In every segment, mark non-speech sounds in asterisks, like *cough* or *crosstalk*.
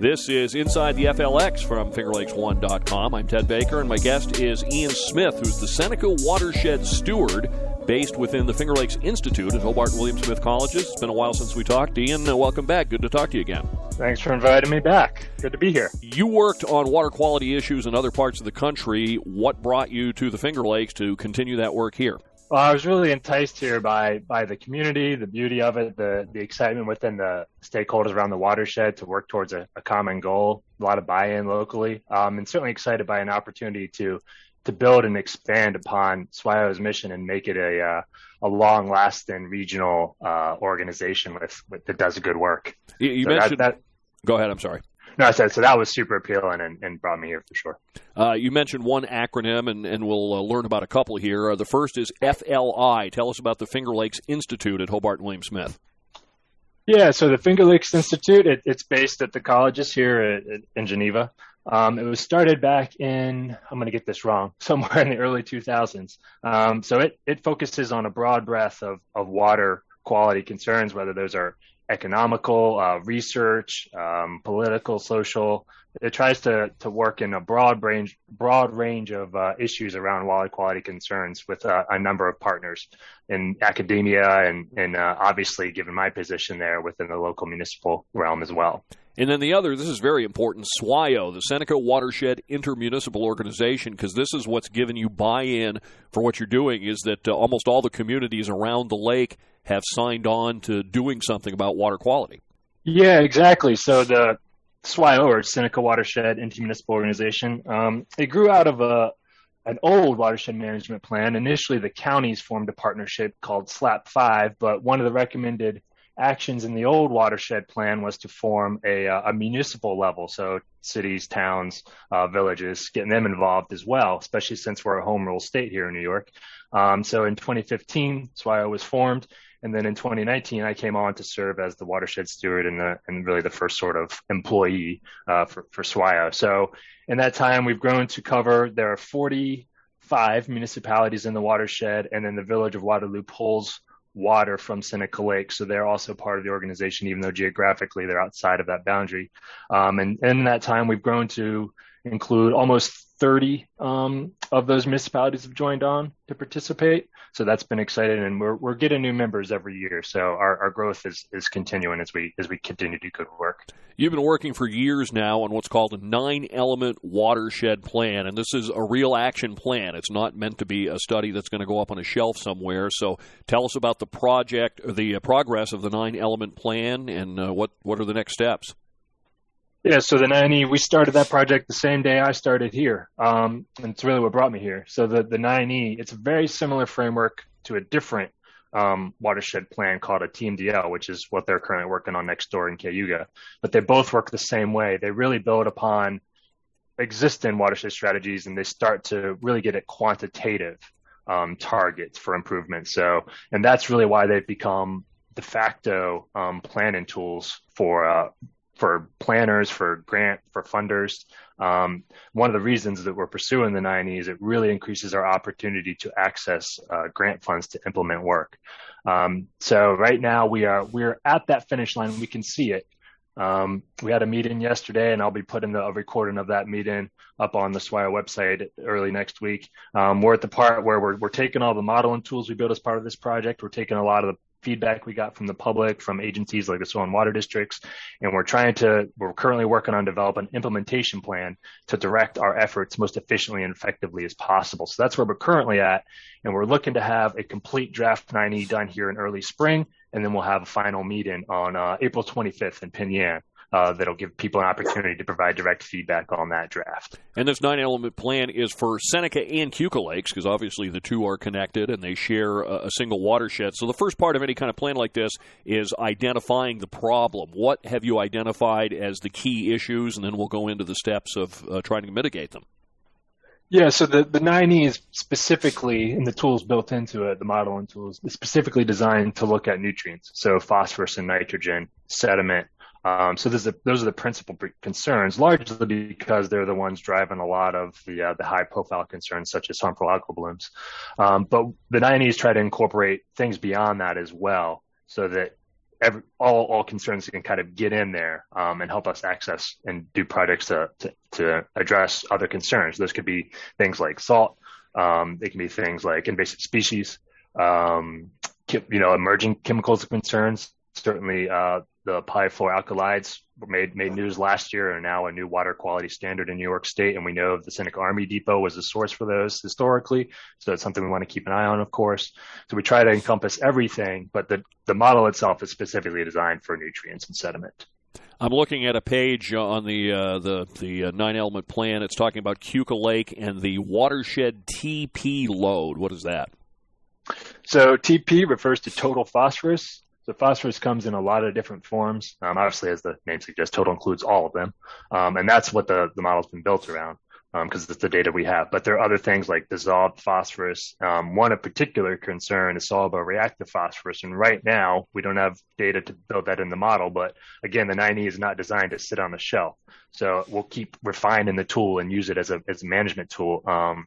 This is Inside the FLX from FingerLakes1.com. I'm Ted Baker, and my guest is Ian Smith, who's the Seneca Watershed Steward based within the Finger Lakes Institute at Hobart William Smith Colleges. It's been a while since we talked. Ian, uh, welcome back. Good to talk to you again. Thanks for inviting me back. Good to be here. You worked on water quality issues in other parts of the country. What brought you to the Finger Lakes to continue that work here? Well, I was really enticed here by by the community, the beauty of it, the the excitement within the stakeholders around the watershed to work towards a, a common goal. A lot of buy-in locally, um, and certainly excited by an opportunity to to build and expand upon SWIO's mission and make it a uh, a long lasting regional uh, organization with, with, that does good work. You, you so mentioned that, that, Go ahead. I'm sorry. No, I said so. That was super appealing and, and brought me here for sure. Uh, you mentioned one acronym, and, and we'll uh, learn about a couple here. Uh, the first is FLI. Tell us about the Finger Lakes Institute at Hobart and William Smith. Yeah, so the Finger Lakes Institute, it, it's based at the colleges here at, at, in Geneva. Um, it was started back in, I'm going to get this wrong, *laughs* somewhere in the early 2000s. Um, so it, it focuses on a broad breadth of, of water quality concerns, whether those are economical, uh, research, um, political, social. It tries to, to work in a broad range, broad range of uh, issues around water quality concerns with uh, a number of partners in academia and, and uh, obviously, given my position there, within the local municipal realm as well. And then the other, this is very important, SWIO, the Seneca Watershed Intermunicipal Organization, because this is what's given you buy-in for what you're doing, is that uh, almost all the communities around the lake have signed on to doing something about water quality. Yeah, exactly. So the SWIO, or Seneca Watershed Intermunicipal Organization, um, it grew out of a an old watershed management plan. Initially, the counties formed a partnership called SLAP 5, but one of the recommended actions in the old watershed plan was to form a, uh, a municipal level, so cities, towns, uh, villages, getting them involved as well, especially since we're a home rule state here in New York. Um, so in 2015, SWIO was formed. And then in 2019, I came on to serve as the watershed steward and, the, and really the first sort of employee uh, for, for SWIO. So in that time, we've grown to cover, there are 45 municipalities in the watershed, and then the village of Waterloo pulls water from Seneca Lake. So they're also part of the organization, even though geographically they're outside of that boundary. Um, and, and in that time, we've grown to include almost 30 um, of those municipalities have joined on to participate. So that's been exciting, and we're we're getting new members every year. So our, our growth is is continuing as we as we continue to do good work. You've been working for years now on what's called a nine element watershed plan, and this is a real action plan. It's not meant to be a study that's going to go up on a shelf somewhere. So tell us about the project, the uh, progress of the nine element plan, and uh, what what are the next steps. Yeah, so the 9E, we started that project the same day I started here. Um, and it's really what brought me here. So the, the 9E, it's a very similar framework to a different um, watershed plan called a TMDL, which is what they're currently working on next door in Cayuga. But they both work the same way. They really build upon existing watershed strategies and they start to really get at quantitative um, targets for improvement. So, and that's really why they've become de facto um, planning tools for uh, for planners, for grant, for funders. Um, one of the reasons that we're pursuing the 9E is it really increases our opportunity to access uh, grant funds to implement work. Um, so right now we are we're at that finish line. We can see it. Um, we had a meeting yesterday, and I'll be putting the, a recording of that meeting up on the SWIO website early next week. Um, we're at the part where we're, we're taking all the modeling tools we built as part of this project. We're taking a lot of the feedback we got from the public, from agencies like the soil and water districts, and we're trying to, we're currently working on developing an implementation plan to direct our efforts most efficiently and effectively as possible. So that's where we're currently at, and we're looking to have a complete draft 9E done here in early spring, and then we'll have a final meeting on uh, April 25th in Penn uh, that'll give people an opportunity to provide direct feedback on that draft. And this nine element plan is for Seneca and Keuka Lakes because obviously the two are connected and they share a, a, single watershed. So the first part of any kind of plan like this is identifying the problem. What have you identified as the key issues, and then we'll go into the steps of uh, trying to mitigate them. Yeah, so the, the 9E is specifically, and the tools built into it, the modeling tools, is specifically designed to look at nutrients. So phosphorus and nitrogen, sediment, um, so those are the principal concerns, largely because they're the ones driving a lot of the uh, the high profile concerns, such as harmful algal blooms. Um, but the 9Es try to incorporate things beyond that as well, so that every, all all concerns can kind of get in there um, and help us access and do projects to, to, to address other concerns. Those could be things like salt. Um, they can be things like invasive species. Um, you know, emerging chemicals concerns. Certainly, uh, the polyfluoroalkylides made made news last year and now a new water quality standard in New York State. And we know the Seneca Army Depot was the source for those historically. So it's something we want to keep an eye on, of course. So we try to encompass everything, but the, the model itself is specifically designed for nutrients and sediment. I'm looking at a page on the uh, the the uh, nine element plan. It's talking about Keuka Lake and the watershed TP load. What is that? So TP refers to total phosphorus. So phosphorus comes in a lot of different forms. Um, obviously, as the name suggests, total includes all of them, um, and that's what the the model's been built around because um, it's the data we have. But there are other things like dissolved phosphorus. Um, one of particular concern is soluble reactive phosphorus, and right now we don't have data to build that in the model. But again, the 9E is not designed to sit on the shelf, so we'll keep refining the tool and use it as a as a management tool um,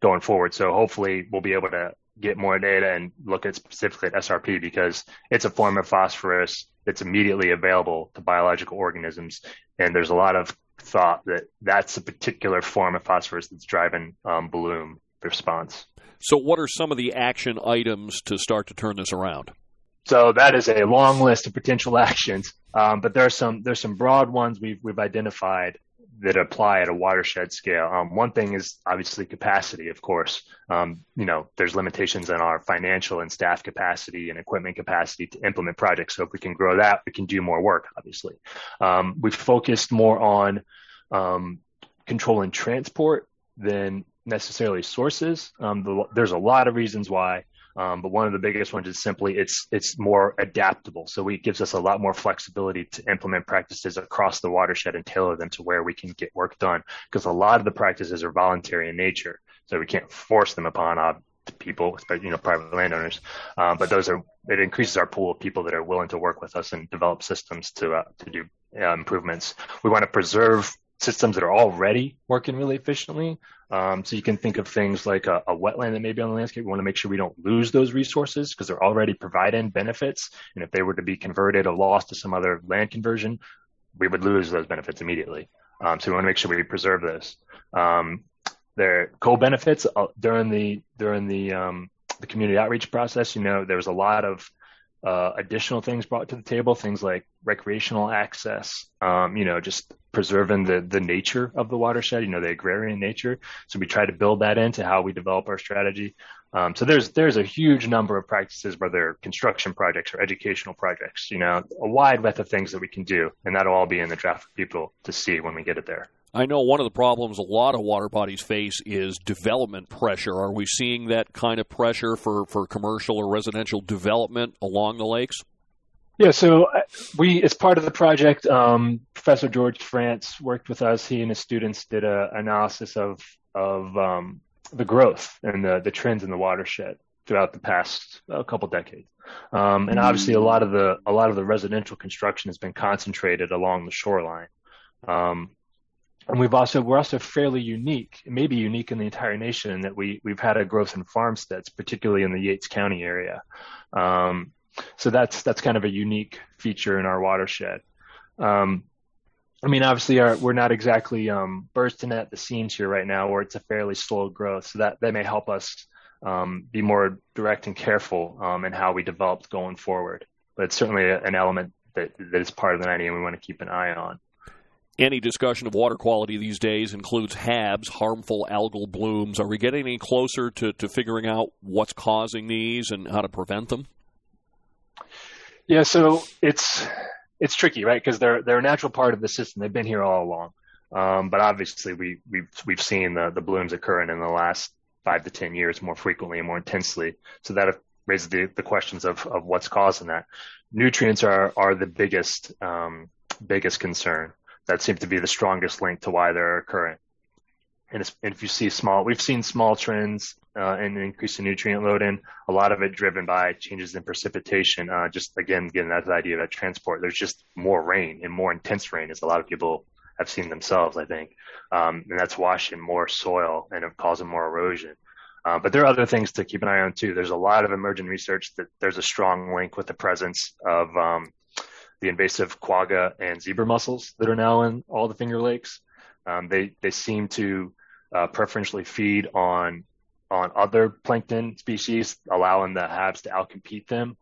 going forward. So hopefully we'll be able to get more data and look at specifically at SRP because it's a form of phosphorus that's immediately available to biological organisms. And there's a lot of thought that that's a particular form of phosphorus that's driving um, bloom response. So, what are some of the action items to start to turn this around? So that is a long list of potential *laughs* actions, um, but there are some there's some broad ones we've we've identified that apply at a watershed scale. Um, one thing is obviously capacity, of course. Um, you know, there's limitations in our financial and staff capacity and equipment capacity to implement projects. So if we can grow that, we can do more work, obviously. Um, we've focused more on um, controlling transport than necessarily sources. Um, the, there's a lot of reasons why. Um, but one of the biggest ones is simply it's it's more adaptable. So it gives us a lot more flexibility to implement practices across the watershed and tailor them to where we can get work done. Because a lot of the practices are voluntary in nature, so we can't force them upon uh, people, you know, private landowners. Um, but those are it increases our pool of people that are willing to work with us and develop systems to uh, to do uh, improvements. We want to preserve systems that are already working really efficiently. Um, so you can think of things like a, a, wetland that may be on the landscape. We want to make sure we don't lose those resources because they're already providing benefits. And if they were to be converted or lost to some other land conversion, we would lose those benefits immediately. Um, so we want to make sure we preserve this. Um, there co-benefits uh, during the during the um, the community outreach process. You know, there was a lot of uh, additional things brought to the table, things like recreational access, um, you know, just preserving the the nature of the watershed, you know, the agrarian nature. So we try to build that into how we develop our strategy. Um, so there's there's a huge number of practices, whether construction projects or educational projects, you know, a wide breadth of things that we can do, and that'll all be in the draft for people to see when we get it there. I know one of the problems a lot of water bodies face is development pressure. Are we seeing that kind of pressure for, for commercial or residential development along the lakes? Yeah, so uh, we, as part of the project, um, Professor George Frantz worked with us. He and his students did an analysis of of um, the growth and the, the trends in the watershed throughout the past a couple decades. Um, and obviously, a lot of the a lot of the residential construction has been concentrated along the shoreline. Um, and we've also we're also fairly unique, maybe unique in the entire nation, in that we we've had a growth in farmsteads, particularly in the Yates County area. Um, so that's that's kind of a unique feature in our watershed. Um, I mean, obviously, our, we're not exactly um, bursting at the seams here right now, where it's a fairly slow growth. So that that may help us um, be more direct and careful um, in how we develop going forward. But it's certainly an element that that is part of the 9E, and we want to keep an eye on. Any discussion of water quality these days includes HABs, harmful algal blooms. Are we getting any closer to, to figuring out what's causing these and how to prevent them? Yeah, so it's it's tricky, right? Because they're they're a natural part of the system. They've been here all along. Um, but obviously, we we've we've seen the the blooms occurring in the last five to ten years more frequently and more intensely. So that raises the, the questions of of what's causing that. Nutrients are are the biggest um, biggest concern that seems to be the strongest link to why they're occurring. And, if you see small, we've seen small trends uh, in increase in nutrient loading. A lot of it driven by changes in precipitation. Uh, just again, getting that idea of transport. There's just more rain and more intense rain, as a lot of people have seen themselves. I think, um, and that's washing more soil and causing more erosion. Uh, but there are other things to keep an eye on too. There's a lot of emerging research that there's a strong link with the presence of um, the invasive quagga and zebra mussels that are now in all the Finger Lakes. Um, they they seem to uh, preferentially feed on on other plankton species, allowing the HABs to outcompete them.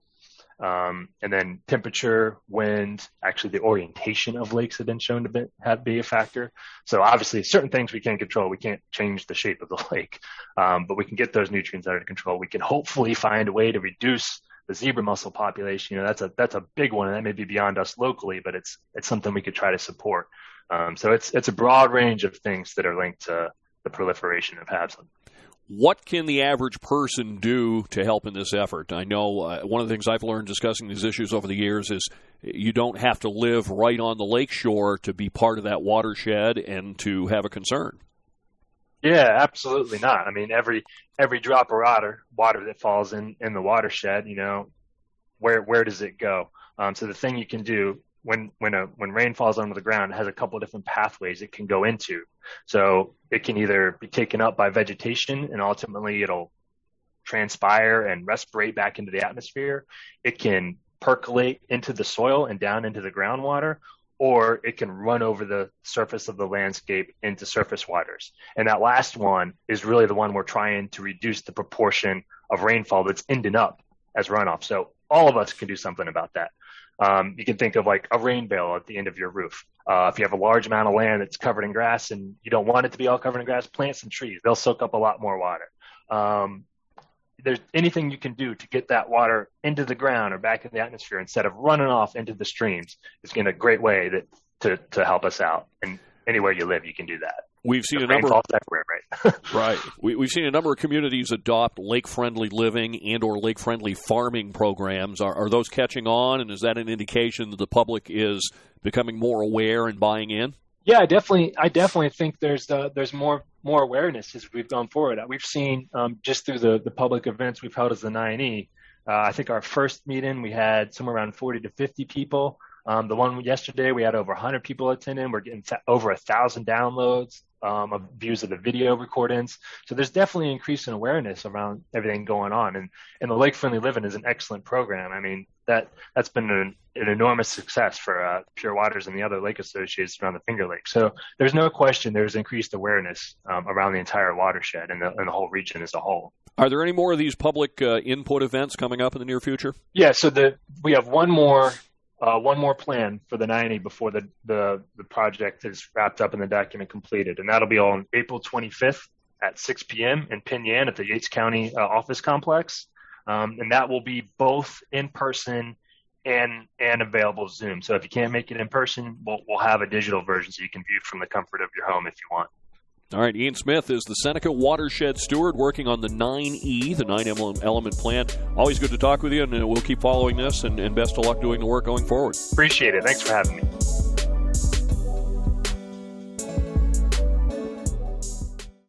Um, and then temperature, wind, actually the orientation of lakes have been shown to be, have be a factor. So obviously certain things we can't control. We can't change the shape of the *laughs* lake, um, but we can get those nutrients under control. We can hopefully find a way to reduce the zebra mussel population. You know, that's a, that's a big one and that may be beyond us locally, but it's, it's something we could try to support. Um, so it's, it's a broad range of things that are linked to the proliferation of HABs. What can the average person do to help in this effort? I know uh, one of the things I've learned discussing these issues over the years is you don't have to live right on the lakeshore to be part of that watershed and to have a concern. Yeah, absolutely not. I mean, every every drop of water water that falls in in the watershed, you know, where where does it go? Um, so the thing you can do when when a when rain falls onto the ground, it has a couple of different pathways it can go into. So it can either be taken up by vegetation and ultimately it'll transpire and respirate back into the atmosphere. It can percolate into the soil and down into the groundwater, or it can run over the surface of the landscape into surface waters. And that last one is really the one we're trying to reduce the proportion of rainfall that's ending up as runoff. So all of us can do something about that. Um, you can think of like a rain barrel at the end of your roof. Uh, if you have a large amount of land that's covered in grass and you don't want it to be all covered in grass, plant some trees. They'll soak up a lot more water. Um, there's anything you can do to get that water into the ground or back in the atmosphere instead of running off into the streams is in a great way that to, to help us out. And anywhere you live, you can do that. We've seen a number of right. *laughs* right. We, have seen a number of communities adopt lake-friendly living and/or lake-friendly farming programs. Are, are those catching on, and is that an indication that the public is becoming more aware and buying in? Yeah, I definitely. I definitely think there's uh, there's more more awareness as we've gone forward. We've seen um, just through the the public events we've held as the 9E. Uh, I think our first meeting we had somewhere around 40 to 50 people. Um, the one yesterday, we had over 100 people attending. We're getting th- over a thousand downloads um, of views of the video recordings. So there's definitely an increase in awareness around everything going on. And, and the Lake Friendly Living is an excellent program. I mean, that, that's been an, an enormous success for uh, Pure Waters and the other lake associations around the Finger Lake. So there's no question there's increased awareness um, around the entire watershed and the, and the whole region as a whole. Are there any more of these public uh, input events coming up in the near future? Yeah, so the we have one more uh, one more plan for the 9E before the, the, the project is wrapped up and the document completed. And that'll be on April 25th at 6 p.m. in Penn Yan at the Yates County uh, office complex. Um, and that will be both in person and and available Zoom. So if you can't make it in person, we'll, we'll have a digital version so you can view from the comfort of your home if you want. All right, Ian Smith is the Seneca Watershed Steward working on the 9E, the 9 element plan. Always good to talk with you, and uh, we'll keep following this, and, and best of luck doing the work going forward. Appreciate it. Thanks for having me.